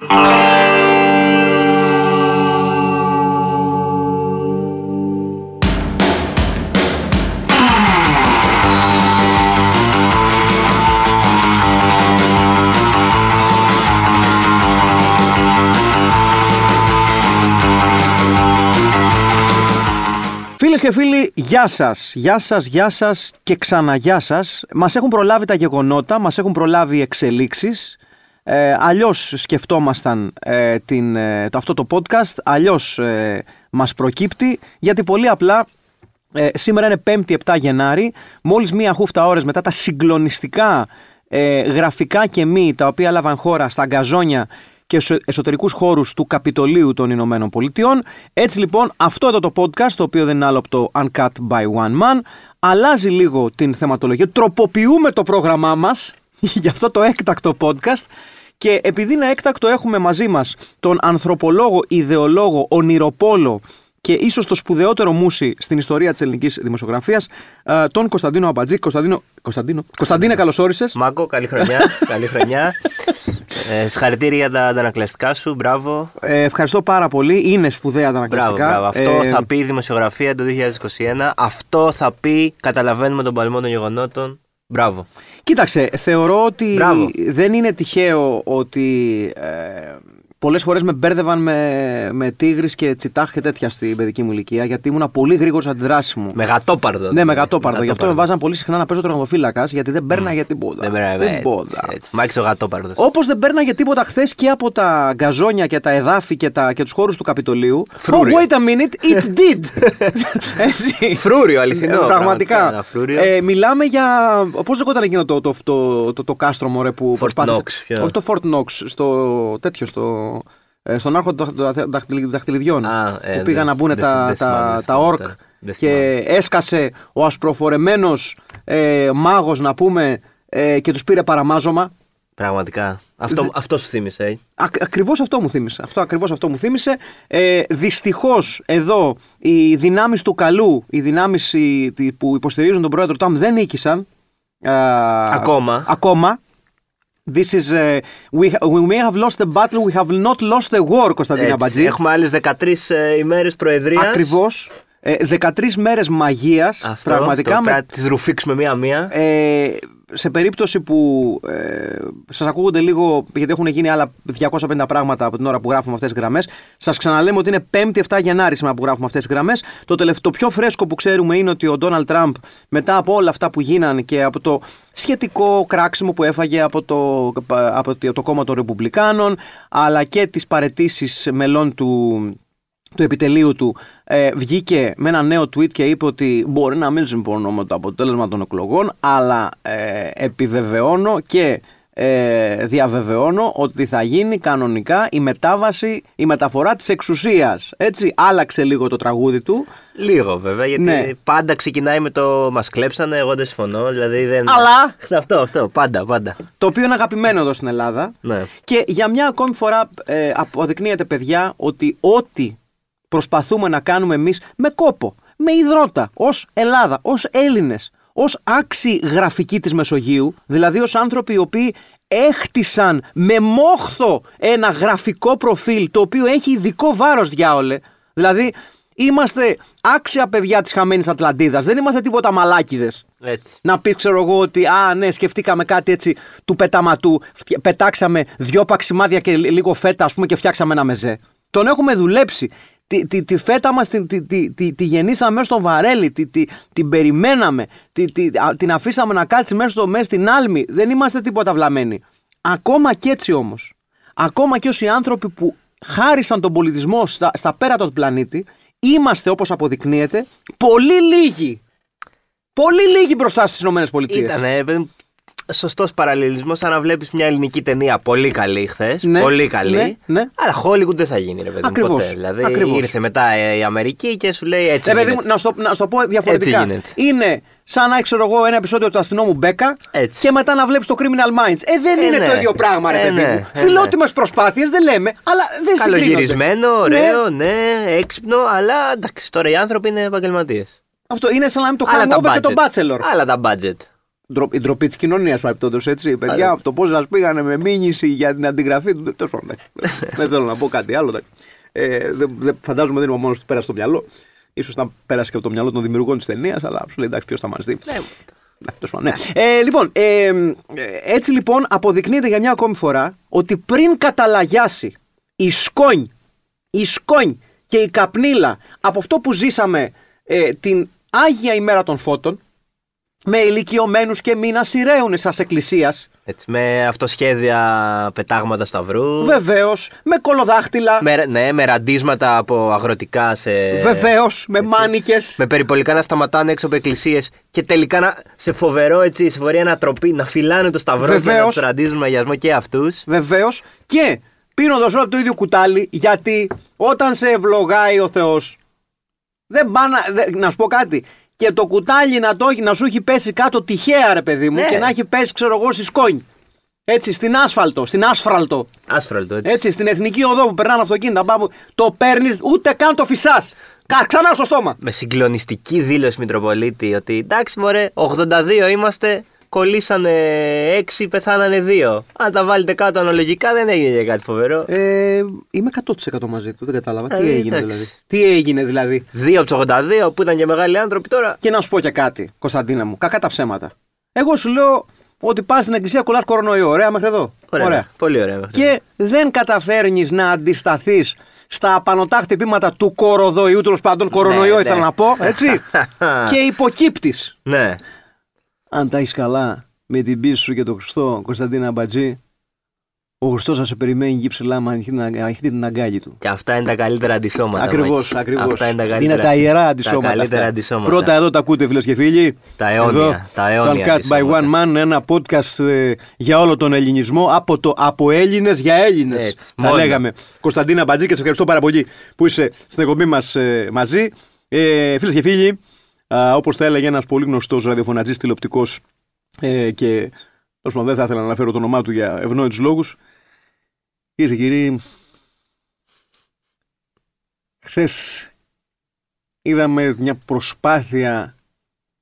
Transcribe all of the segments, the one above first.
Φίλες και φίλοι, γεια σας. Γεια σας, γεια σας και ξαναγιά σας. Μας έχουν προλάβει τα γεγονότα, μας έχουν προλάβει οι εξελίξεις. Ε, αλλιώς σκεφτόμασταν ε, την, ε, το, αυτό το podcast, αλλιώς ε, μας προκύπτει, γιατί πολύ απλά ε, σήμερα είναι 5η 7 Γενάρη, μόλις μία χούφτα ώρες μετά τα συγκλονιστικά ε, γραφικά και μη τα οποία έλαβαν χώρα στα γκαζόνια και εσω- εσωτερικούς χώρους του Καπιτολίου των Ηνωμένων Πολιτειών. Έτσι λοιπόν αυτό εδώ το podcast, το οποίο δεν είναι άλλο από το Uncut by One Man, αλλάζει λίγο την θεματολογία, τροποποιούμε το πρόγραμμά μας για αυτό το έκτακτο podcast και επειδή είναι έκτακτο έχουμε μαζί μας τον ανθρωπολόγο, ιδεολόγο, ονειροπόλο και ίσως το σπουδαιότερο μουσι στην ιστορία της ελληνικής δημοσιογραφίας, ε, τον Κωνσταντίνο Αμπατζή. Κωνσταντίνο, Κωνσταντίνο, Κωνσταντίνε καλώς όρισες. Μάκο, καλή χρονιά. καλή χρονιά. Ε, συγχαρητήρια για τα αντανακλαστικά σου. Μπράβο. Ε, ευχαριστώ πάρα πολύ. Είναι σπουδαία τα Μπράβο, ανακλαστικά. μπράβο. Αυτό Ε, θα πει η δημοσιογραφία το 2021. Αυτό θα πει καταλαβαίνουμε τον παλμό των γεγονότων. Μπράβο. Κοίταξε, θεωρώ ότι Μπράβο. δεν είναι τυχαίο ότι ε, πολλές φορές με μπέρδευαν με, με τίγρης και τσιτάχ και τέτοια στην παιδική μου ηλικία γιατί ήμουν πολύ γρήγορος στην αντιδράσης μου. Μεγατόπαρδο. Ναι, μεγατόπαρδο. Γι' αυτό με βάζαν πολύ συχνά να παίζω τροχοδοφύλακα γιατί δεν παίρναγε τίποτα. Δεν πέρα, τίποτα. Μάξι ο γατόπαρδος. Όπως δεν παίρναγε τίποτα χθες και από τα γκαζόνια και τα εδάφη και, τα, και τους χώρους του Καπιτολίου. Φρούριο. Oh, wait a minute, it did! Έτσι. Φρούριο, αληθινό. Ε, πραγματικά. ένα φρούριο. Ε, μιλάμε για. Πώς λεγόταν εκείνο το, το, το, το, το κάστρο μωρέ, που Fort προσπάθησε. Knox, ποιο; Όχι το Fort Knox, στο τέτοιο, στο, ε, στον άρχοντα των δαχ- δαχτυλι- δαχτυλιδιών. Α, ε, που πήγαν δεν- να μπουν δεν τα, θυμ- δεν θυμάμαι, τα, δεν τα θυμάμαι ορκ τώρα. Δεν και θυμάμαι. έσκασε ο ασπροφορεμένος ε, μάγος να πούμε ε, και τους πήρε παραμάζωμα. Πραγματικά. Αυτό, αυτό σου θύμισε. Ε. Ακ, ακριβώς αυτό μου θύμισε. Αυτό ακριβώς αυτό μου θύμισε. Ε, δυστυχώς εδώ οι δυνάμεις του καλού, οι δυνάμεις οι- τι- που υποστηρίζουν τον πρόεδρο Τραμπ δεν νίκησαν. Α, Ακόμα. Ακόμα. This is, uh, we, we may have lost the battle, we have not lost the war, Κωνσταντίνα Έτσι. Μπατζή. Έχουμε άλλες 13 ε, ημέρες προεδρίας. Ακριβώς. Ε, 13 μέρες μαγείας, Αυτό. πραγματικά. το, με- Πρέπει να τις ρουφήξουμε μία-μία. ε, σε περίπτωση που ε, σας ακούγονται λίγο, γιατί έχουν γίνει άλλα 250 πράγματα από την ώρα που γράφουμε αυτές τις γραμμές, σας ξαναλέμε ότι είναι 5η 7 Γενάρη σήμερα που γράφουμε αυτές τις γραμμές. Το, τελευταίο, το πιο φρέσκο που ξέρουμε είναι ότι ο Ντόναλτ Τραμπ μετά από όλα αυτά που γίνανε και από το σχετικό κράξιμο που έφαγε από το, από το, το κόμμα των Ρεπουμπλικάνων, αλλά και τις παρετήσεις μελών του, του επιτελείου του ε, βγήκε με ένα νέο tweet και είπε ότι μπορεί να μην συμφωνώ με το αποτέλεσμα των εκλογών αλλά ε, επιβεβαιώνω και ε, διαβεβαιώνω ότι θα γίνει κανονικά η μετάβαση, η μεταφορά της εξουσίας. Έτσι άλλαξε λίγο το τραγούδι του. Λίγο βέβαια, γιατί Ναι. πάντα ξεκινάει με το μας κλέψανε. Εγώ δεν συμφωνώ. Δηλαδή δεν... Αλλά- Αυτό, αυτό. Πάντα, πάντα. Το οποίο είναι αγαπημένο εδώ στην Ελλάδα. Ναι. Και για μια ακόμη φορά ε, αποδεικνύεται, παιδιά, ότι ό,τι προσπαθούμε να κάνουμε εμείς με κόπο, με υδρότα, ως Ελλάδα, ως Έλληνες, ως άξιοι γραφικοί της Μεσογείου, δηλαδή ως άνθρωποι οι οποίοι έχτισαν με μόχθο ένα γραφικό προφίλ το οποίο έχει ειδικό βάρος διάολε. Δηλαδή είμαστε άξια παιδιά της χαμένης Ατλαντίδας, δεν είμαστε τίποτα μαλάκιδες. Έτσι. Να πει, ξέρω εγώ, ότι α, ναι, σκεφτήκαμε κάτι έτσι του πεταματού. φτια- Πετάξαμε δυο παξιμάδια και λι- λίγο φέτα, ας πούμε, και φτιάξαμε ένα μεζέ. Τον έχουμε δουλέψει. Τη, τη, τη φέτα μας τη, τη, τη, τη, τη γεννήσαμε μέσα στο βαρέλι, τη, τη, την περιμέναμε, τη, τη, α, την αφήσαμε να κάτσει μέσα, στο, μέσα στην άλμη. Δεν είμαστε τίποτα βλαμμένοι. Ακόμα και έτσι όμως, ακόμα και όσοι άνθρωποι που χάρισαν τον πολιτισμό στα, στα πέρατα του πλανήτη, είμαστε όπως αποδεικνύεται πολύ λίγοι. Πολύ λίγοι μπροστά στις ΗΠΑ. Ήταν σωστός παραλληλισμός, σαν να βλέπεις μια ελληνική ταινία πολύ καλή χθες. Ναι, πολύ καλή. ναι, ναι. Αλλά Hollywood δεν θα γίνει, ρε παιδί μου. Ακριβώς, Ποτέ. Δηλαδή ακριβώς. ήρθε μετά ε, η Αμερική και σου λέει έτσι. Ε, παιδί μου, γίνεται. να σου, το- να σου το πω διαφορετικά. Έτσι γίνεται. Είναι σαν να ξέρω εγώ ένα επεισόδιο του αστυνόμου Μπέκα Έτσι. και μετά να βλέπεις το Criminal Minds. Ε, δεν Ε, είναι ναι. το ίδιο πράγμα, ρε Ε, παιδί ναι, μου. ε, Φιλότιμες προσπάθειες δεν λέμε, αλλά δεν συγκρίνονται. Καλογυρισμένο, ωραίο, Ναι, ναι. έξυπνο, αλλά εντάξει, τώρα οι άνθρωποι είναι επαγγελματίες. αυτό είναι σαν να λέμε το Άλλα τα Hangover και το budget. Bachelor. Άλλα τα budget. Ντρο- η ντροπή της κοινωνίας παρεπτόντω έτσι. Παιδιά, το πώς σας πήγανε με μήνυση για την αντιγραφή του. Τέλος πάντων. εντάξει. δεν θέλω να πω κάτι άλλο. εντάξει. Ε, δεν, δεν- φαντάζομαι δεν είμαι ο μόνος που πέρασε στο μυαλό. σω να πέρασε και από το μυαλό των δημιουργών της ταινίας, αλλά σου λέει εντάξει, ποιος θα μας δει. Ναι, τέλος πάντων, ναι. Ε, λοιπόν, ε, ε, έτσι λοιπόν αποδεικνύεται για μια ακόμη φορά ότι πριν καταλαγιάσει η σκόνη, η σκόνη και η καπνίλα από αυτό που ζήσαμε ε, την Άγια ημέρα των φώτων, με ηλικιωμένους και μη να σειραίουν σα εκκλησίας. Έτσι, με αυτοσχέδια πετάγματα σταυρού. Βεβαίως, με κολοδάχτυλα. Με, ναι, με ραντίσματα από αγροτικά σε. Βεβαίως, με μάνικες. Με περιπολικά να σταματάνε έξω από εκκλησίες και τελικά να, σε φοβερό έτσι, σε φοβερή ανατροπή να φυλάνε το σταυρό και να Βεβαίως. τους ραντίζουν μαγιασμό και αυτούς. Βεβαίως. Και πίνοντας όλο από το ίδιο κουτάλι, γιατί όταν σε ευλογάει ο Θεός. Δεν πάνε. να- δε- να σου πω κάτι. Και το κουτάλι να, το, έχει- να σου έχει πέσει κάτω τυχαία, ρε παιδί μου, Ναι. και να έχει πέσει, ξέρω εγώ, στη σκόνη. Έτσι, στην άσφαλτο, στην άσφαλτο. Άσφαλτο έτσι. Έτσι, στην εθνική οδό που περνάνε αυτοκίνητα, πάμε, το παίρνεις, ούτε καν το φυσάς. Ξανά στο στόμα. Με συγκλονιστική δήλωση Μητροπολίτη ότι εντάξει, μωρέ, 82 είμαστε, κολλήσανε 6, πεθάνανε 2. Αν τα βάλετε κάτω αναλογικά δεν έγινε για κάτι φοβερό. Ε, είμαι 100% μαζί του, δεν κατάλαβα. Ε, Τι έγινε εντάξει. δηλαδή; Τι έγινε δηλαδή; 2 από τους 82 που ήταν και μεγάλοι άνθρωποι τώρα. Και να σου πω και κάτι, Κωνσταντίνα μου, κακά τα ψέματα. Εγώ σου λέω ότι πας στην εκκλησία κολλάς κορονοϊό. Ωραία μέχρι εδώ; Ωραία. Πολύ ωραία. μέχρι Και δεν καταφέρνεις να αντισταθείς στα απανοτά χτυπήματα του κοροδοϊού, τέλος πάντων, κορονοϊό ναι. ήθελα να πω, έτσι; και υποκύπτεις. Ναι. Αν τα έχεις καλά με την πίστη σου και τον Χριστό, Κωνσταντίνα Μπατζή, ο Χριστός θα σε περιμένει εκεί ψηλά με ανοιχτή την αγα- ανοιχτή την αγκάλη του. Και αυτά είναι τα καλύτερα αντισώματα. Ακριβώς, Μάκη. ακριβώς. Αυτά είναι τα καλύτερα. Είναι τα ιερά αντισώματα. Τα καλύτερα αυτά. αντισώματα. Πρώτα εδώ τα ακούτε, φίλες και φίλοι. Τα αιώνια, Εδώ, τα αιώνια στο Uncut by αντισώματα. One Man, ένα podcast ε, για όλο τον ελληνισμό. Από, το, από Έλληνες για Έλληνες. Έτσι, Τα μόνο. λέγαμε. Κωνσταντίνα Μπατζή και σε ευχαριστώ πάρα πολύ που είσαι στην εκπομπή μας μαζί. Ε, φίλες και φίλοι, όπως τα έλεγε ένας πολύ γνωστός ραδιοφωνατζής τηλεοπτικός ε, και τέλος πάντων, δεν θα ήθελα να αναφέρω το όνομά του για ευνόητους λόγους. Κυρίε και κύριοι, χθες είδαμε μια προσπάθεια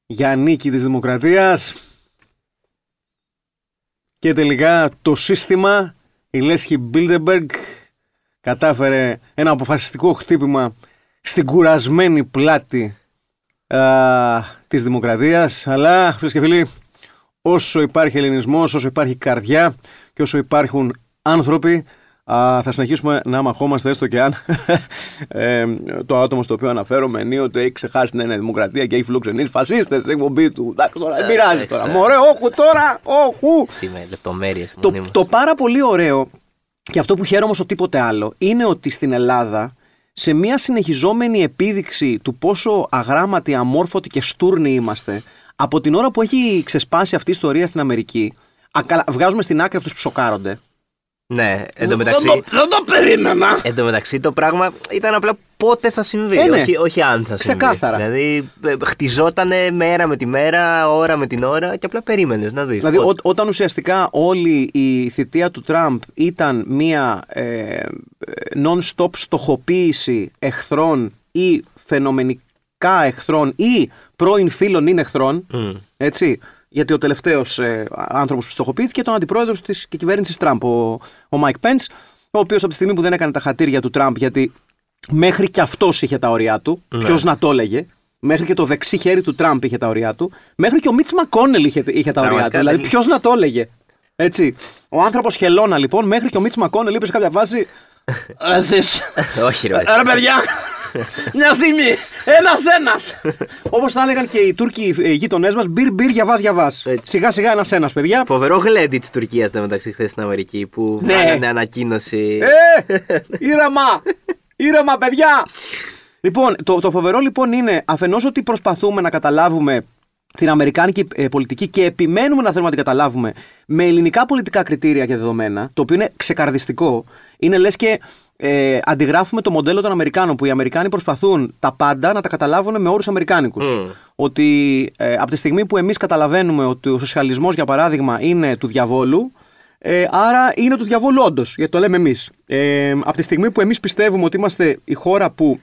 για νίκη της δημοκρατίας και τελικά το σύστημα, η Λέσχη Μπίλτεμπεργκ κατάφερε ένα αποφασιστικό χτύπημα στην κουρασμένη πλάτη α, της δημοκρατίας αλλά φίλες και φίλοι όσο υπάρχει ελληνισμός, όσο υπάρχει καρδιά και όσο υπάρχουν άνθρωποι α, θα συνεχίσουμε να μαχόμαστε έστω και αν ε, το άτομο στο οποίο αναφέρομαι ενίοτε έχει ξεχάσει να είναι δημοκρατία και έχει φιλοξενήσει φασίστες στην εκπομπή του. Εντάξει τώρα, δεν πειράζει τώρα. Μωρέ, όχου τώρα, όχου. Σήμερα λεπτομέρειε Το, το πάρα πολύ ωραίο και αυτό που χαίρομαι όσο τίποτε άλλο είναι ότι στην Ελλάδα σε μια συνεχιζόμενη επίδειξη του πόσο αγράμματοι, αμόρφωτοι και στούρνοι είμαστε από την ώρα που έχει ξεσπάσει αυτή η ιστορία στην Αμερική ακα- βγάζουμε στην άκρη αυτούς που σοκάρονται. Ναι, εν τω μεταξύ, Δεν το, δεν το περίμενα. εν τω μεταξύ το πράγμα ήταν απλά πότε θα συμβεί. Ε, ναι. όχι, όχι αν θα συμβεί. Ξεκάθαρα. Δηλαδή ε, χτιζότανε μέρα με τη μέρα, ώρα με την ώρα και απλά περίμενες να δεις. Δηλαδή, ό, όταν ουσιαστικά όλη η θητεία του Τραμπ ήταν μία ε, non-stop στοχοποίηση εχθρών ή φαινομενικά εχθρών ή πρώην φίλων είναι εχθρών, έτσι, γιατί ο τελευταίος ε, άνθρωπος που στοχοποιήθηκε ήταν ο αντιπρόεδρος της κυβέρνησης Τραμπ, ο, ο Μάικ Πενς, ο οποίος από τη στιγμή που δεν έκανε τα χατήρια του Τραμπ, γιατί μέχρι και αυτός είχε τα όρια του, Ναι. ποιος να το έλεγε, μέχρι και το δεξί χέρι του Τραμπ είχε τα όρια του, μέχρι και ο Μίτς Μακόνελ είχε, είχε τα όρια του. Πραγματικά Δηλαδή, δεν- ποιος να το έλεγε. Έτσι. Ο άνθρωπος χελώνα λοιπόν, μέχρι και ο Μίτς Μακόνελ είπε σε κάποια φάση. «Ρε εσείς, όχι, ρε. Ρε παιδιά, μια στιγμή, ένα-ένα. Όπως θα έλεγαν και οι Τούρκοι γείτονές μας, μπυρ μπυρ για βά για βά. Έτσι. Σιγά σιγά ένα-ένα, παιδιά. Φοβερό γλέντι της Τουρκίας μεταξύ χθες στην Αμερική που Ναι. βγάλανε ανακοίνωση. Ε, ήρεμα! Ήρεμα, παιδιά! Λοιπόν, το, το φοβερό λοιπόν είναι αφενός ότι προσπαθούμε να καταλάβουμε την Αμερικάνικη ε, πολιτική και επιμένουμε να θέλουμε να την καταλάβουμε με ελληνικά πολιτικά κριτήρια και δεδομένα, το οποίο είναι ξεκαρδιστικό. Είναι λες και ε, αντιγράφουμε το μοντέλο των Αμερικάνων, που οι Αμερικάνοι προσπαθούν τα πάντα να τα καταλάβουν με όρους Αμερικάνικους. Μμ. Ότι Ότι ε, από τη στιγμή που εμείς καταλαβαίνουμε ότι ο σοσιαλισμός, για παράδειγμα, είναι του διαβόλου, ε, άρα είναι του διαβόλου όντως, γιατί το λέμε εμείς. Ε, από τη στιγμή που εμείς πιστεύουμε ότι είμαστε η χώρα που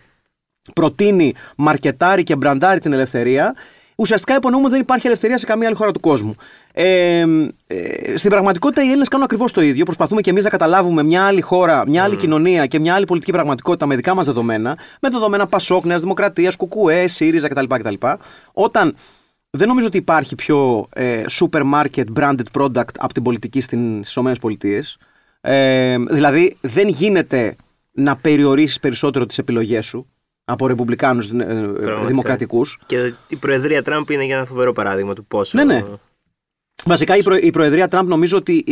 προτείνει, μαρκετάρει και μπραντάρει την ελευθερία, Ουσιαστικά υπονοούμε δεν υπάρχει ελευθερία σε καμία άλλη χώρα του κόσμου. Ε, ε, στην πραγματικότητα οι Έλληνες κάνουν ακριβώς το ίδιο. Προσπαθούμε και εμείς να καταλάβουμε μια άλλη χώρα, μια άλλη κοινωνία και μια άλλη πολιτική πραγματικότητα με δικά μας δεδομένα, με δεδομένα Πασόκ, Νέα Δημοκρατία, Κουκουέ, ΣΥΡΙΖΑ κτλ. κτλ. Όταν δεν νομίζω ότι υπάρχει πιο ε, supermarket branded product από την πολιτική στις ΗΠΑ. Ε, δηλαδή δεν γίνεται να περιορίσεις περισσότερο τις επιλογές σου από ρεπουμπλικάνους ε, δημοκρατικούς. Και η Προεδρία Τραμπ είναι για ένα φοβερό παράδειγμα του πόσο. Ναι, ναι. Βασικά η, προ, η Προεδρία Τραμπ νομίζω ότι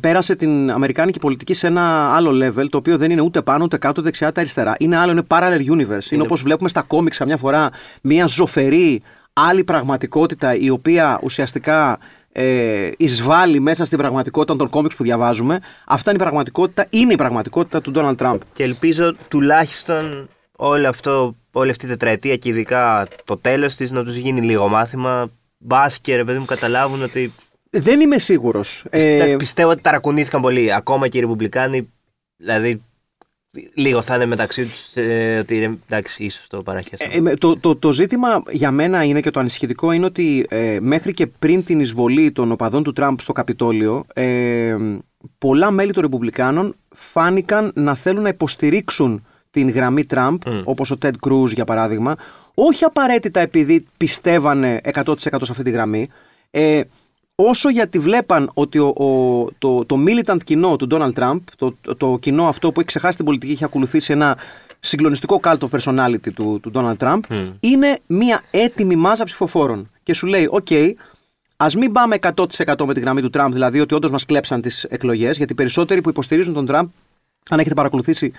πέρασε την Αμερικάνικη πολιτική σε ένα άλλο level το οποίο δεν είναι ούτε πάνω ούτε κάτω δεξιά ούτε αριστερά. Είναι άλλο, είναι parallel universe. Είναι, είναι όπως βλέπουμε στα κόμιξ καμιά φορά μια ζωφερή άλλη πραγματικότητα η οποία ουσιαστικά ε, εισβάλλει μέσα στην πραγματικότητα των κόμιξ που διαβάζουμε. Αυτά είναι η πραγματικότητα, είναι η πραγματικότητα του Ντόναλτ Τραμπ. Και ελπίζω τουλάχιστον όλο αυτό, όλη αυτή η τετραετία και ειδικά το τέλος της να τους γίνει λίγο μάθημα. Μπάσκετ, ρε παιδί μου, καταλάβουν ότι. Δεν είμαι σίγουρος. Ε... Πιστεύω ότι ταρακουνήθηκαν πολύ. Ακόμα και οι Ρεπουμπλικάνοι. Δηλαδή, λίγο θα είναι μεταξύ τους ε, ότι εντάξει, ίσως το παραχέσουν. Ε, το, το, το ζήτημα για μένα είναι και το ανησυχητικό είναι ότι ε, μέχρι και πριν την εισβολή των οπαδών του Τραμπ στο Καπιτόλιο, ε, πολλά μέλη των Ρεπουμπλικάνων φάνηκαν να θέλουν να υποστηρίξουν την γραμμή Τραμπ, mm. όπως ο Τεντ Κρούζ για παράδειγμα, όχι απαραίτητα επειδή πιστεύανε 100% σε αυτή τη γραμμή, ε, όσο γιατί βλέπαν ότι ο, ο, το, το militant κοινό του Donald Trump, το, το, κοινό αυτό που έχει ξεχάσει την πολιτική, έχει ακολουθήσει ένα συγκλονιστικό cult of personality του, του Donald Trump, mm. είναι μια έτοιμη μάζα ψηφοφόρων. Και σου λέει, OK, okay, Α μην πάμε 100% με τη γραμμή του Τραμπ, δηλαδή ότι όντως μας κλέψαν τις εκλογές, γιατί οι περισσότεροι που υποστηρίζουν τον Τραμπ, αν έχετε παρακολουθήσει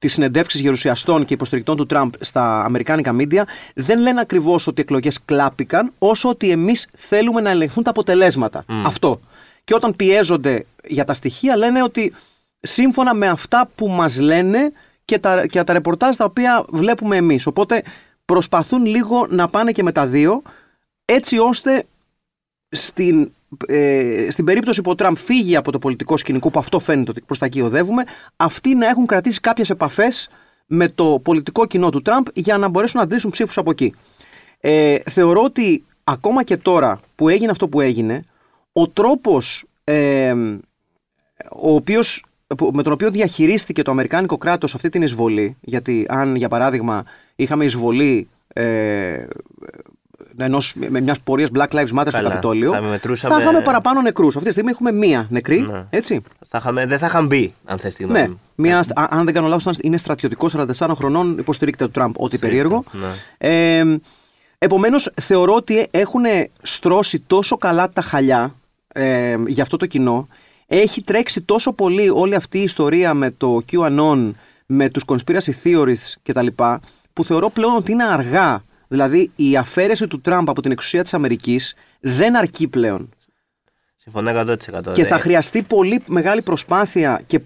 τι συνεντεύξει γερουσιαστών και υποστηρικτών του Τραμπ στα αμερικάνικα μίντια δεν λένε ακριβώς ότι οι εκλογές κλάπηκαν, όσο ότι εμείς θέλουμε να ελεγχθούν τα αποτελέσματα. Αυτό. Και όταν πιέζονται για τα στοιχεία, λένε ότι σύμφωνα με αυτά που μας λένε και τα, και τα ρεπορτάζ τα οποία βλέπουμε εμείς. Οπότε προσπαθούν λίγο να πάνε και με τα δύο, έτσι ώστε στην ε, στην περίπτωση που ο Τραμπ φύγει από το πολιτικό σκηνικό, που αυτό φαίνεται ότι προς τα εκεί οδεύουμε, αυτοί να έχουν κρατήσει κάποιες επαφές με το πολιτικό κοινό του Τραμπ για να μπορέσουν να αντλήσουν ψήφους από εκεί. Ε, θεωρώ ότι ακόμα και τώρα που έγινε αυτό που έγινε, ο τρόπος ε, με τον οποίο διαχειρίστηκε το Αμερικάνικο κράτος αυτή την εισβολή, γιατί αν για παράδειγμα είχαμε εισβολή ε, ενός, με μιας πορείας Black Lives Matter στο Καπιτόλιο, θα, μετρούσαμε... θα είχαμε παραπάνω νεκρούς. Αυτή τη στιγμή έχουμε μία νεκρή. Ναι. Έτσι. Θα είχαμε, δεν θα είχαν μπει, αν θες τη γνώμη. Ναι. Μια, αν δεν κάνω λάθος, είναι στρατιωτικό 44 χρονών, υποστηρίχτε του Τραμπ, ό,τι περίεργο. Ναι. Ε, Επομένως, θεωρώ ότι έχουν στρώσει τόσο καλά τα χαλιά ε, για αυτό το κοινό. Έχει τρέξει τόσο πολύ όλη αυτή η ιστορία με το QAnon, με τους conspiracy theories κτλ. που θεωρώ πλέον ότι είναι αργά Δηλαδή η αφαίρεση του Τραμπ από την εξουσία της Αμερικής δεν αρκεί πλέον. Συμφωνώ 100%. Και θα χρειαστεί πολύ μεγάλη προσπάθεια και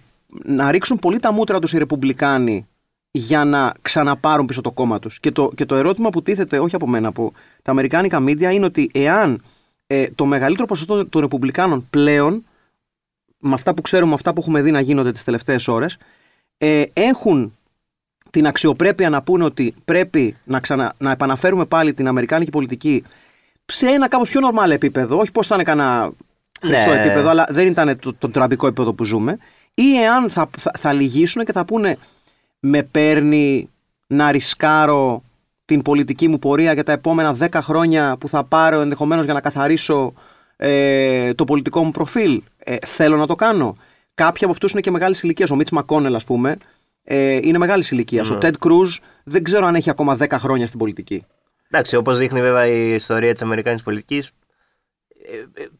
να ρίξουν πολύ τα μούτρα τους οι Ρεπουμπλικάνοι για να ξαναπάρουν πίσω το κόμμα τους. Και το, και το ερώτημα που τίθεται, όχι από μένα, από τα Αμερικάνικα μίντια, είναι ότι εάν ε, το μεγαλύτερο ποσοστό των Ρεπουμπλικάνων πλέον, με αυτά που ξέρουμε, με αυτά που έχουμε δει να γίνονται τις τελευταίες ώρες, ε, έχουν την αξιοπρέπεια να πούνε ότι πρέπει να, ξανα, να επαναφέρουμε πάλι την Αμερικάνικη πολιτική σε ένα κάπως πιο νορμάλ επίπεδο, όχι πως ήταν κανένα χρυσό ναι. επίπεδο, αλλά δεν ήταν το, το τραμπικό επίπεδο που ζούμε, ή εάν θα, θα, θα λυγίσουν και θα πούνε με παίρνει να ρισκάρω την πολιτική μου πορεία για τα επόμενα 10 χρόνια που θα πάρω ενδεχομένως για να καθαρίσω ε, το πολιτικό μου προφίλ. Ε, θέλω να το κάνω. Κάποιοι από αυτούς είναι και μεγάλης ηλικίας. Ο Μίτ Μακόνελ, ας πούμε, ε, είναι μεγάλης ηλικίας. Ο Τέντ Κρούζ δεν ξέρω αν έχει ακόμα 10 χρόνια στην πολιτική. Εντάξει, όπως δείχνει βέβαια η ιστορία της Αμερικάνικης πολιτικής,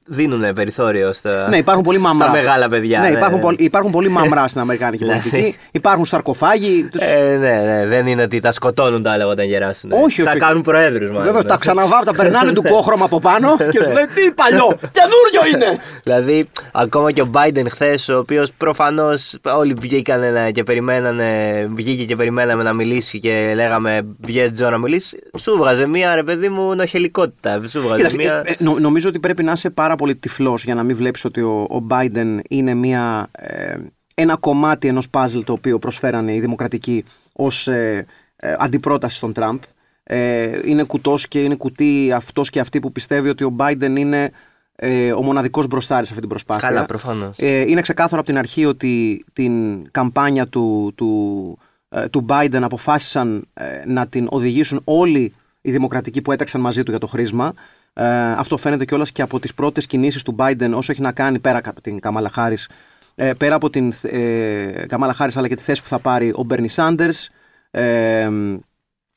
δίνουν περιθώριο στα, ναι, υπάρχουν πολύ μαμρά. στα μεγάλα παιδιά. Ναι, ναι, υπάρχουν, ναι. υπάρχουν πολύ μαμρά στην Αμερικάνικη ναι. πολιτική. υπάρχουν σαρκοφάγοι. Ε, ναι, ναι, δεν είναι ότι τα σκοτώνουν τα άλλα όταν γεράσουν. Όχι, Τα κάνουν προέδρους μάλλον. Βέβαια, τα ξαναβάω, τα περνάνε του κόχρωμα από πάνω και σου λέει τι παλιό, καινούριος είναι. δηλαδή, ακόμα και ο Biden χθες, ο οποίος προφανώς όλοι βγήκαν και περιμένανε, βγήκε και περιμέναμε να μιλήσει και λέγαμε βγαίνει Τζο να μιλήσεις. Σου βγάζε μία ρε παιδί μου νοχελικότητα. Σου βγάζε μία... Ε, ε, νομίζω ότι πρέπει να είσαι πάρα πολύ τυφλός για να μην βλέπεις ότι ο, ο Biden είναι μια, ε, ένα κομμάτι ενός παζλ το οποίο προσφέρανε οι δημοκρατικοί ως ε, ε, αντιπρόταση στον Τραμπ. ε, είναι κουτός και είναι κουτί αυτός και αυτή που πιστεύει ότι ο Biden είναι ε, ο μοναδικός μπροστάρης σε αυτή την προσπάθεια. Καλά, προφανώς. Ε, είναι ξεκάθαρο από την αρχή ότι την καμπάνια του, του, ε, του Biden αποφάσισαν ε, να την οδηγήσουν όλοι οι δημοκρατικοί που έταξαν μαζί του για το χρήσμα. Ε, αυτό φαίνεται κιόλας και από τις πρώτες κινήσεις του Biden όσο έχει να κάνει πέρα από την Καμάλα Χάρη. Ε, πέρα από την ε, Καμάλα Χάρη, αλλά και τη θέση που θα πάρει ο Μπέρνι Σάντερς ε,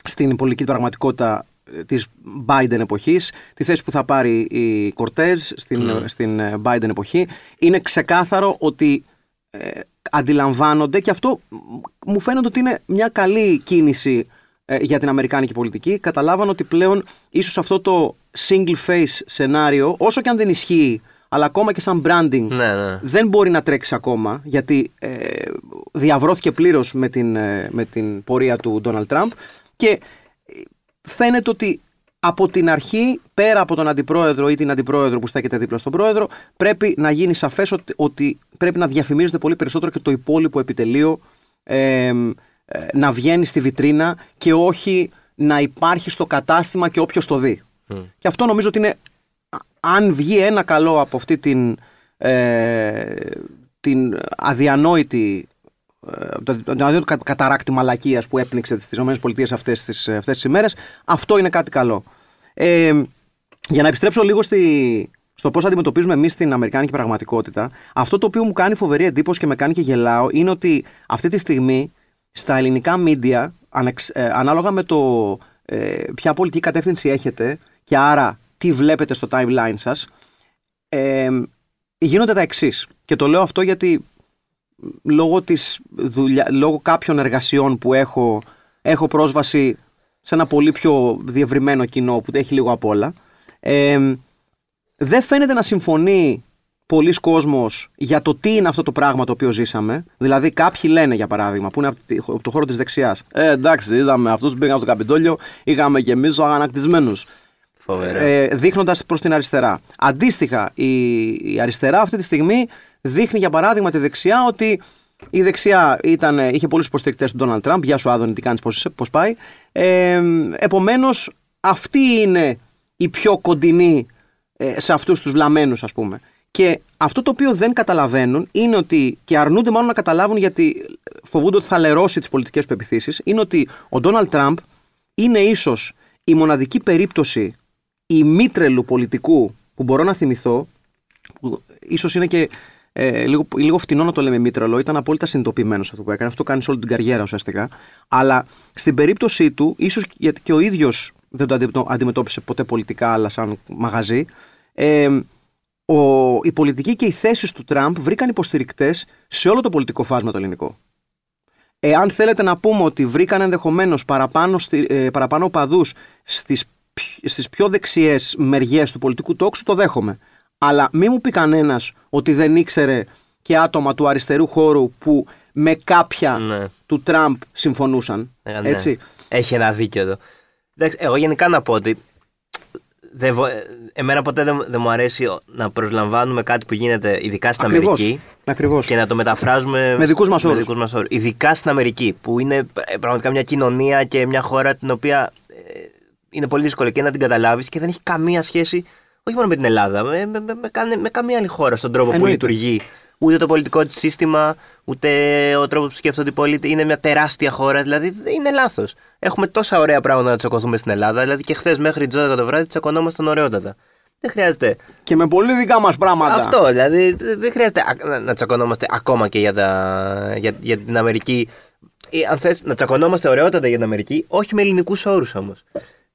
στην πολιτική πραγματικότητα της Biden εποχής, τη θέση που θα πάρει η Κορτέζ στην, Mm. στην ε, Biden εποχή. Είναι ξεκάθαρο ότι ε, αντιλαμβάνονται και αυτό μου φαίνεται ότι είναι μια καλή κίνηση ε, για την Αμερικάνικη πολιτική. Καταλάβαν ότι πλέον ίσως αυτό το single face σενάριο, όσο και αν δεν ισχύει, αλλά ακόμα και σαν branding, Ναι, ναι. δεν μπορεί να τρέξει ακόμα γιατί ε, διαβρώθηκε πλήρως με, την, ε, με την πορεία του Ντόναλτ Τραμπ και ε, φαίνεται ότι από την αρχή, πέρα από τον αντιπρόεδρο ή την αντιπρόεδρο που στέκεται δίπλα στον πρόεδρο, πρέπει να γίνει σαφές ότι, ότι πρέπει να διαφημίζεται πολύ περισσότερο και το υπόλοιπο επιτελείο ε, ε, να βγαίνει στη βιτρίνα και όχι να υπάρχει στο κατάστημα και όποιος το δει. Και αυτό νομίζω ότι είναι, α- αν βγει ένα καλό από αυτή την, ε, την αδιανόητη ε, το, το, το αδιανόητο κα- καταράκτη μαλακίας που έπνιξε τις ΗΠΑ αυτές τις, αυτές τις ημέρες, αυτό είναι κάτι καλό. Ε, για να επιστρέψω λίγο στη, στο πώς αντιμετωπίζουμε εμείς την Αμερικάνικη πραγματικότητα, αυτό το οποίο μου κάνει φοβερή εντύπωση και με κάνει και γελάω είναι ότι αυτή τη στιγμή στα ελληνικά media, ανεξ- ε, ανάλογα με το ε, ποια πολιτική κατεύθυνση έχετε και άρα τι βλέπετε στο timeline σας, ε, γίνονται τα εξής. Και το λέω αυτό γιατί λόγω, της δουλειά, λόγω κάποιων εργασιών που έχω, έχω πρόσβαση σε ένα πολύ πιο διευρυμένο κοινό που έχει λίγο απ' όλα. Ε, δεν φαίνεται να συμφωνεί πολλοί κόσμος για το τι είναι αυτό το πράγμα το οποίο ζήσαμε. Δηλαδή, κάποιοι λένε, για παράδειγμα, που είναι από τη- από το χώρο της δεξιάς. Ε, εντάξει, είδαμε αυτούς που πήγαν στο Καπιτόλιο, είχαμε και εμείς τους αγανακτισμένους. Φοβερό. Ε, Δείχνοντας προς την αριστερά. Αντίστοιχα, η, η αριστερά αυτή τη στιγμή δείχνει, για παράδειγμα, τη δεξιά ότι η δεξιά ήταν, είχε πολλούς υποστηρικτές του Ντόναλτ Τραμπ. Γεια σου, Άδωνη, τι κάνεις, πώς πάει. Ε, Επομένως, αυτή είναι η πιο κοντινή ε, σε αυτούς τους βλαμμένου, ας πούμε. Και αυτό το οποίο δεν καταλαβαίνουν είναι ότι, και αρνούνται μάλλον να καταλάβουν γιατί φοβούνται ότι θα λερώσει τις πολιτικές του πεπιθήσει, είναι ότι ο Ντόναλτ Τραμπ είναι ίσως η μοναδική περίπτωση ημίτρελου πολιτικού που μπορώ να θυμηθώ, που ίσως είναι και ε, λίγο, λίγο φτηνό να το λέμε ημίτρελο, ήταν απόλυτα συνειδητοποιημένος αυτό που έκανε. Αυτό το κάνει σε όλη την καριέρα ουσιαστικά. Αλλά στην περίπτωσή του, ίσως γιατί και ο ίδιος δεν το αντιμετω- αντιμετώπισε ποτέ πολιτικά, αλλά σαν μαγαζί, ε, ο, η πολιτική και οι θέσεις του Τραμπ βρήκαν υποστηρικτές σε όλο το πολιτικό φάσμα το ελληνικό. Εάν θέλετε να πούμε ότι βρήκαν ενδεχομένως παραπάνω, στη, ε, παραπάνω οπαδούς στις, πι- στις πιο δεξιές μεριές του πολιτικού τόξου, το δέχομαι. Αλλά μη μου πει κανένας ότι δεν ήξερε και άτομα του αριστερού χώρου που με κάποια Ναι. του Τραμπ συμφωνούσαν. Ε, ναι. Έτσι; Έχει ένα δίκιο εδώ. Εντάξει, εγώ γενικά να πω ότι δεν βο- εμένα ποτέ δεν, δεν μου αρέσει να προσλαμβάνουμε κάτι που γίνεται ειδικά στην Ακριβώς. Αμερική Ακριβώς. και να το μεταφράζουμε Με δικούς μας όρους. δικούς μας όρους. Ειδικά στην Αμερική που είναι ε, πραγματικά μια κοινωνία και μια χώρα την οποία ε, είναι πολύ δύσκολο και να την καταλάβεις και δεν έχει καμία σχέση όχι μόνο με την Ελλάδα, με, με, με, με, κάνε- με καμία άλλη χώρα στον τρόπο που Εννοείται. λειτουργεί. Ούτε το πολιτικό της σύστημα, ούτε ο τρόπος που σκέφτονται οι πολίτες. Είναι μια τεράστια χώρα, δηλαδή δεν είναι λάθος. Έχουμε τόσα ωραία πράγματα να τσακωθούμε στην Ελλάδα. Δηλαδή και χθες μέχρι τις 12 το βράδυ τσακωνόμασταν ωραιότατα. Δεν χρειάζεται. Και με πολύ δικά μας πράγματα. Αυτό, δηλαδή δεν χρειάζεται α- να- να τσακωνόμαστε ακόμα και για, τα, για, για την Αμερική. Ή, αν θες να τσακωνόμαστε ωραιότατα για την Αμερική, όχι με ελληνικούς όρους όμως.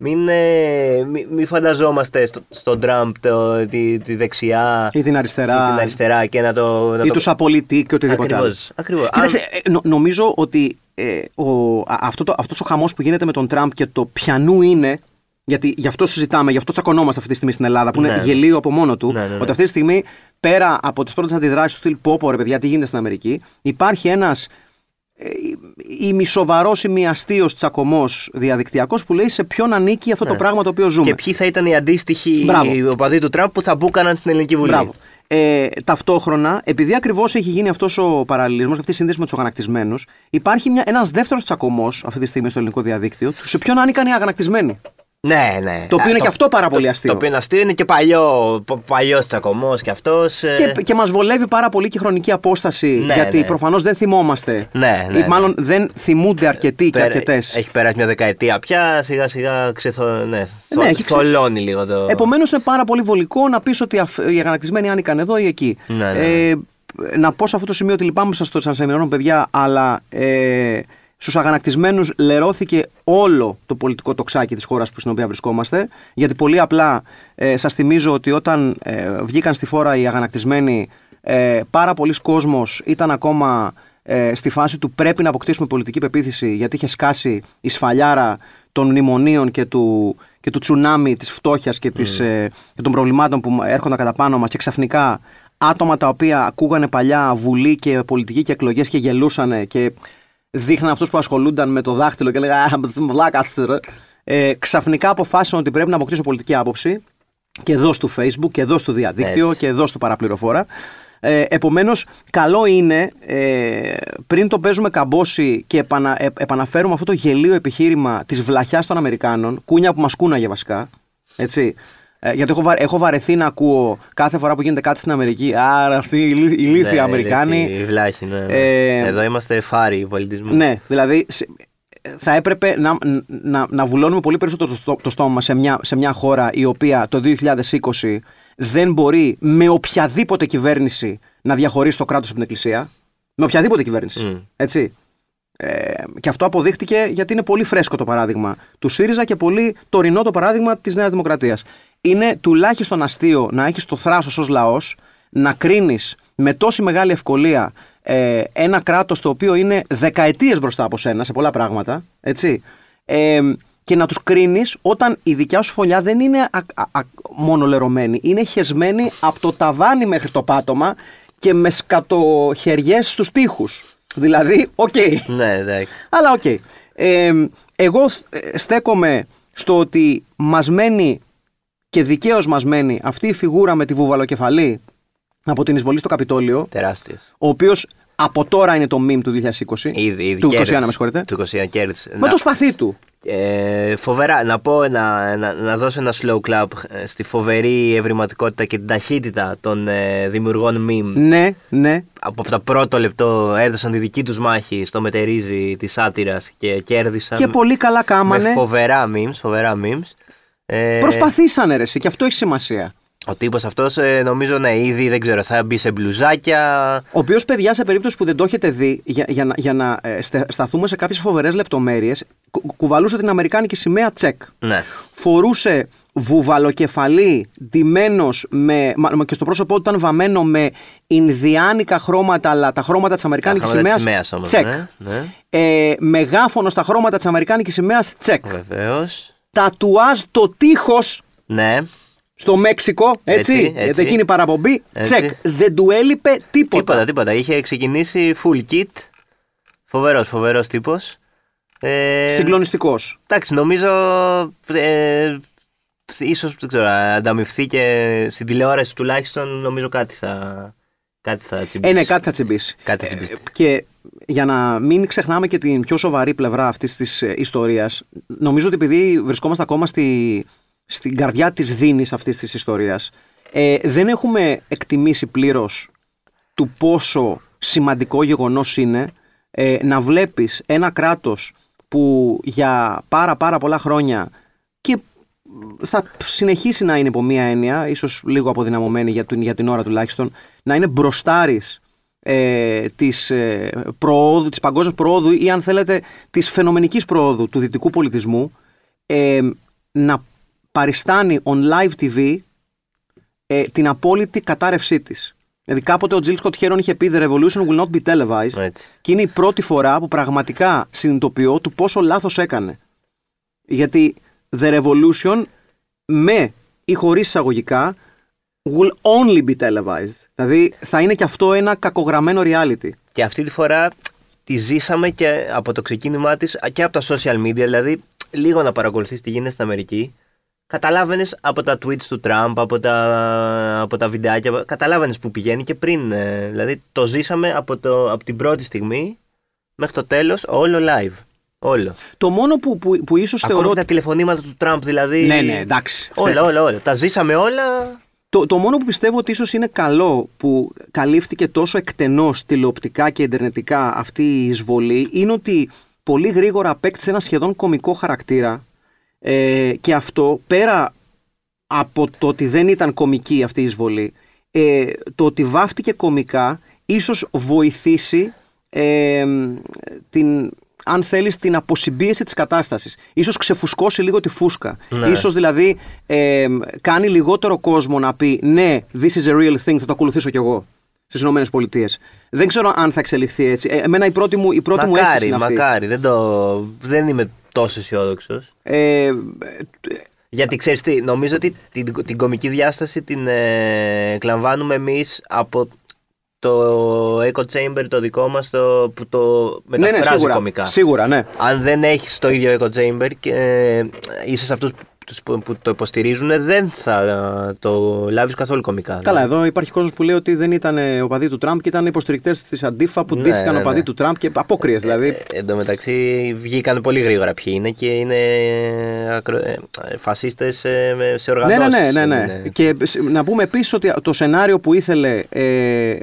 Μην, ε, μη, μη φανταζόμαστε στο, στον Τραμπ το, τη, τη δεξιά Ή την αριστερά. ή την αριστερά και να το. Να ή το... τους απολυτή και οτιδήποτε άλλο. Ακριβώς, ακριβώς. Κοίταξε, ε, νο- νομίζω ότι ε, ο, α- αυτό το, αυτός ο χαμός που γίνεται με τον Τραμπ και το πιανού είναι, γιατί γι' αυτό συζητάμε, γι' αυτό τσακωνόμαστε αυτή τη στιγμή στην Ελλάδα, που Ναι, είναι ναι. γελίο από μόνο του, Ναι, ναι, ναι. ότι αυτή τη στιγμή, πέρα από τις πρώτες αντιδράσεις του στυλ πόπο, ρε παιδιά, τι γίνεται στην Αμερική, υπάρχει ένας ε, ημισοβαρό ημιαστείο τσακωμός διαδικτυακός που λέει σε ποιον ανήκει αυτό το Ναι. πράγμα το οποίο ζούμε. Και ποιοι θα ήταν οι αντίστοιχοι Μπράβο. οπαδοί του Τραμπ που θα μπούκαναν στην Ελληνική Βουλή. Μπράβο. ε, ταυτόχρονα, επειδή ακριβώς έχει γίνει αυτός ο παραλληλισμός και αυτή η σύνδεση με τους αγανακτισμένους, υπάρχει ένας δεύτερος τσακωμός αυτή τη στιγμή στο ελληνικό διαδίκτυο, του σε ποιον ανήκαν οι αγανακτισμένοι. Ναι, ναι. Το οποίο είναι το, και αυτό πάρα πολύ αστείο. Το οποίο είναι αστείο, είναι και παλιό, παλιός τσακωμό κι αυτός. Και, και μας βολεύει πάρα πολύ και η χρονική απόσταση. Ναι, γιατί ναι. προφανώς δεν θυμόμαστε. Ναι, ναι, ή μάλλον δεν θυμούνται αρκετοί και αρκετές. Έχει περάσει μια δεκαετία πια, σιγά σιγά ξεθο... ναι, Ναι, έχει ξε- θολώνει λίγο το. Επομένως είναι πάρα πολύ βολικό να πεις ότι αφ- οι αγανακτισμένοι άνοικαν εδώ ή εκεί. Ναι, ναι. Ε, να πω σε αυτό το σημείο ότι λυπάμαι σας το σας ενημερώνω, παιδιά, αλλά ε, στους αγανακτισμένους λερώθηκε όλο το πολιτικό τοξάκι της χώρας στην οποία βρισκόμαστε. Γιατί πολύ απλά ε, σας θυμίζω ότι όταν ε, βγήκαν στη φόρα οι αγανακτισμένοι, ε, πάρα πολλοί κόσμος ήταν ακόμα ε, στη φάση του πρέπει να αποκτήσουμε πολιτική πεποίθηση γιατί είχε σκάσει η σφαλιάρα των μνημονίων και του, και του τσουνάμι της φτώχειας και, της, ε, και των προβλημάτων που έρχονταν κατά πάνω μας και ξαφνικά άτομα τα οποία ακούγανε παλιά βουλή και πολιτική και εκλογές και γελούσανε και δείχναν αυτούς που ασχολούνταν με το δάχτυλο και λέγανε «Α, βλάκα, ρε». ε, ξαφνικά αποφάσισαν ότι πρέπει να αποκτήσω πολιτική άποψη και εδώ στο facebook και εδώ στο διαδίκτυο Έτσι. και εδώ στο παραπληροφόρα. Ε, επομένως, καλό είναι ε, πριν το παίζουμε καμπόση και επανα, ε, επαναφέρουμε αυτό το γελίο επιχείρημα της βλαχιάς των Αμερικάνων, κούνια που μας κούναγε βασικά, έτσι, ε, γιατί έχω, βα- έχω βαρεθεί να ακούω κάθε φορά που γίνεται κάτι στην Αμερική, άρα αυτοί οι ηλί- ηλίθιοι Ναι, Αμερικάνοι. Η βλάχη, ναι. ναι. Ε, Εδώ είμαστε φάροι πολιτισμού. Ναι, δηλαδή σε- θα έπρεπε να, να, να βουλώνουμε πολύ περισσότερο το, στό- το στόμα μας σε μια, σε μια χώρα η οποία το 2020 δεν μπορεί με οποιαδήποτε κυβέρνηση να διαχωρίσει το κράτος από την Εκκλησία. Με οποιαδήποτε κυβέρνηση. Μμ. Έτσι. Ε, και αυτό αποδείχτηκε γιατί είναι πολύ φρέσκο το παράδειγμα του ΣΥΡΙΖΑ και πολύ τωρινό το παράδειγμα της Νέας Δημοκρατίας. Είναι τουλάχιστον αστείο να έχεις το θράσος ως λαός να κρίνεις με τόση μεγάλη ευκολία ε, ένα κράτος το οποίο είναι δεκαετίες μπροστά από σένα σε πολλά πράγματα, έτσι, ε, και να τους κρίνεις όταν η δικιά σου φωλιά δεν είναι α, α, α, μόνο λερωμένη, είναι χεσμένη από το ταβάνι μέχρι το πάτωμα και με σκατοχεριές στους τοίχους. Δηλαδή, οκ. Ναι, εντάξει. Αλλά οκ. Ε, εγώ ε, στέκομαι στο ότι μας μένει και δικαίως μας μένει αυτή η φιγούρα με τη βουβαλοκεφαλή από την εισβολή στο Καπιτόλιο, Τεράστιος. ο οποίος από τώρα είναι το meme του 2020. Ήδη, ήδη του 21, κέρδισε. με συγχωρείτε. Του 21 κέρδισε. Με Να- το σπαθί του. Ε, φοβερά. Να πω να, να, να δώσω ένα slow clap ε, στη φοβερή ευρηματικότητα και την ταχύτητα των ε, δημιουργών meme. Ναι, ναι. Από το πρώτο λεπτό έδωσαν τη δική τους μάχη στο μετερίζι της σάτυρας και κέρδισαν. Και πολύ καλά με κάμανε. φοβερά memes, φοβερά memes. Ε, Προσπαθήσανε ρε εσύ, και αυτό έχει σημασία. Ο τύπος αυτός ε, νομίζω ναι, ήδη δεν ξέρω, θα μπει σε μπλουζάκια. Ο οποίος, παιδιά, σε περίπτωση που δεν το έχετε δει, για, για να, για να ε, στε- σταθούμε σε κάποιες φοβερές λεπτομέρειες, κουβαλούσε την Αμερικάνικη σημαία τσεκ. Ναι. Φορούσε βουβαλοκεφαλή, ντυμένος με. μα- μα και στο πρόσωπό του ήταν βαμμένο με Ινδιάνικα χρώματα, αλλά τα χρώματα της Αμερικάνικης χρώματα της σημαίας. σημαίας όμως, Τσεκ. ναι, ναι. Ε, μεγάφωνο στα χρώματα της Αμερικάνικης σημαίας. Τσεκ. Βεβαίως. Τατουάζ το τείχος Ναι. στο Μέξικο. Έτσι. Έτσι, Γιατί έτσι. εκείνη η παραπομπή. Έτσι. Τσεκ. Δεν του έλειπε τίποτα. Τίποτα, τίποτα. Είχε ξεκινήσει full kit. Φοβερός, φοβερός τύπος. Ε, Συγκλονιστικός. Εντάξει, νομίζω. Ε, ίσως δεν ξέρω, ανταμυφθεί και στην τηλεόραση τουλάχιστον νομίζω κάτι θα. Κάτι θα τσιμπήσει. Ε, ναι, κάτι θα τσιμπήσει. Κάτι θα τσιμπήσει. Και για να μην ξεχνάμε και την πιο σοβαρή πλευρά αυτής της ιστορίας, νομίζω ότι επειδή βρισκόμαστε ακόμα στη, στην καρδιά της δίνης αυτής της ιστορίας, ε, δεν έχουμε εκτιμήσει πλήρως του πόσο σημαντικό γεγονός είναι ε, να βλέπεις ένα κράτος που για πάρα πάρα πολλά χρόνια και θα συνεχίσει να είναι υπό μία έννοια, ίσως λίγο αποδυναμωμένη για την, για την ώρα τουλάχιστον, να είναι μπροστάρης ε, της, ε, προόδου, της παγκόσμιας προόδου ή αν θέλετε της φαινομενικής προόδου του δυτικού πολιτισμού ε, να παριστάνει on live TV ε, την απόλυτη κατάρρευσή της. Δηλαδή κάποτε ο Τζιλ Σκοτ Χέρον είχε πει The revolution will not be televised Έτσι. και είναι η πρώτη φορά που πραγματικά συνειδητοποιώ του πόσο λάθος έκανε. Γιατί The Revolution με ή χωρίς εισαγωγικά will only be televised. Δηλαδή θα είναι και αυτό ένα κακογραμμένο reality. Και αυτή τη φορά τη ζήσαμε και από το ξεκίνημά της και από τα social media. Δηλαδή, λίγο να παρακολουθείς τι γίνεται στην Αμερική. καταλάβαινες από τα tweets του Τραμπ, από τα, από τα βιντεάκια, καταλάβαινες που πηγαίνει και πριν. ε, δηλαδή το ζήσαμε από, το, από την πρώτη στιγμή μέχρι το τέλος όλο live. Όλο. Το μόνο που, που, που ίσως Ακόμα θεωρώ. και τα τηλεφωνήματα του Τραμπ, δηλαδή. Ναι, ναι, εντάξει. Όλα, όλα, όλα. Τα ζήσαμε όλα. Το, το μόνο που πιστεύω ότι ίσως είναι καλό που καλύφθηκε τόσο εκτενώς τηλεοπτικά και ιντερνετικά αυτή η εισβολή είναι ότι πολύ γρήγορα απέκτησε ένα σχεδόν κομικό χαρακτήρα ε, και αυτό πέρα από το ότι δεν ήταν κομική αυτή η εισβολή ε, το ότι βάφτηκε κομικά ίσως βοηθήσει ε, την, αν θέλεις την αποσυμπίεση της κατάστασης. Ίσως ξεφουσκώσει λίγο τη φούσκα. Ναι. Ίσως δηλαδή ε, κάνει λιγότερο κόσμο να πει ναι, this is a real thing, θα το ακολουθήσω κι εγώ στις Ηνωμένες Πολιτείες. Δεν ξέρω αν θα εξελιχθεί έτσι. Ε, εμένα η πρώτη μου, η πρώτη μου αίσθηση μακάρι, είναι αυτή. μακάρι. Δεν, το... δεν είμαι τόσο αισιόδοξος. Ε, Γιατί ξέρεις τι, νομίζω ότι την, την κομική διάσταση την ε, εκλαμβάνουμε εμείς από το Echo Chamber το δικό μας το, που το ναι, μεταφράζει ναι, σίγουρα. κομικά. Σίγουρα, ναι. Αν δεν έχεις το ίδιο Echo Chamber και ε, ίσως αυτούς τους που, που το υποστηρίζουν δεν θα ε, το λάβεις καθόλου κομικά. Καλά, δηλαδή. εδώ υπάρχει κόσμος που λέει ότι δεν ήταν ε, οπαδοί του Τραμπ και ήταν υποστηρικτές της Αντίφα που Ναι, ντύθηκαν ναι, οπαδοί ναι. του Τραμπ και απόκριες δηλαδή. Ε, Εν τω μεταξύ βγήκαν πολύ γρήγορα ποιοι είναι και είναι ακρο... ε, φασίστες ε, με- σε Ναι, οργανώσεις. ναι, ναι, ναι, ναι. Είναι- Και σ- να πούμε επίσης ότι το σενάριο που ήθελε ε,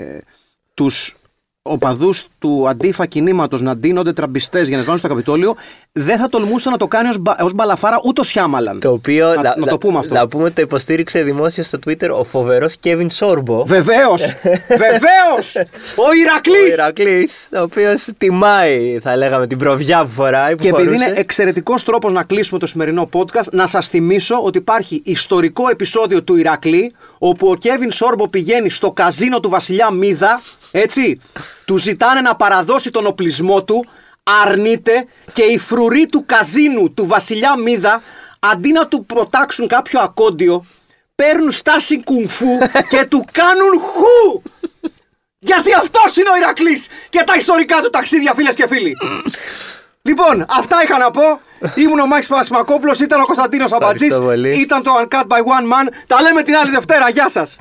τους οπαδούς του αντίφα κινήματος να ντύνονται τραμπιστές για να βγάλουν στο Καπιτόλιο, δεν θα τολμούσε να το κάνει ως μπαλαφάρα ούτε ο Σιάμαλαν. Το οποίο, Να- να το πούμε αυτό. Να πούμε ότι το υποστήριξε δημόσια στο Twitter ο φοβερός Κέβιν Σόρμπο. Βεβαίως! Βεβαίως! Ο Ο Ηρακλής! Ηρακλής, ο οποίος τιμάει, θα λέγαμε, την προβιά που φοράει. Που Και επειδή φορούσε. είναι εξαιρετικός τρόπος να κλείσουμε το σημερινό podcast, να σας θυμίσω ότι υπάρχει ιστορικό επεισόδιο του Ηρακλή, όπου ο Κέβιν Σόρμπο πηγαίνει στο καζίνο του Βασιλιά Μίδα, έτσι, του ζητάνε να παραδώσει τον οπλισμό του, αρνείται και οι φρουροί του καζίνου του Βασιλιά Μίδα, αντί να του προτάξουν κάποιο ακόντιο, παίρνουν στάση κουνφού και του κάνουν χου! Γιατί αυτός είναι ο Ηρακλής και τα ιστορικά του ταξίδια, φίλες και φίλοι. Λοιπόν, αυτά είχα να πω. Ήμουν ο Μάκης Παπασημακόπουλος, ήταν ο Κωνσταντίνος Αμπατζής, πολύ. ήταν το Uncut by One Man. Τα λέμε την άλλη Δευτέρα. Γεια σας.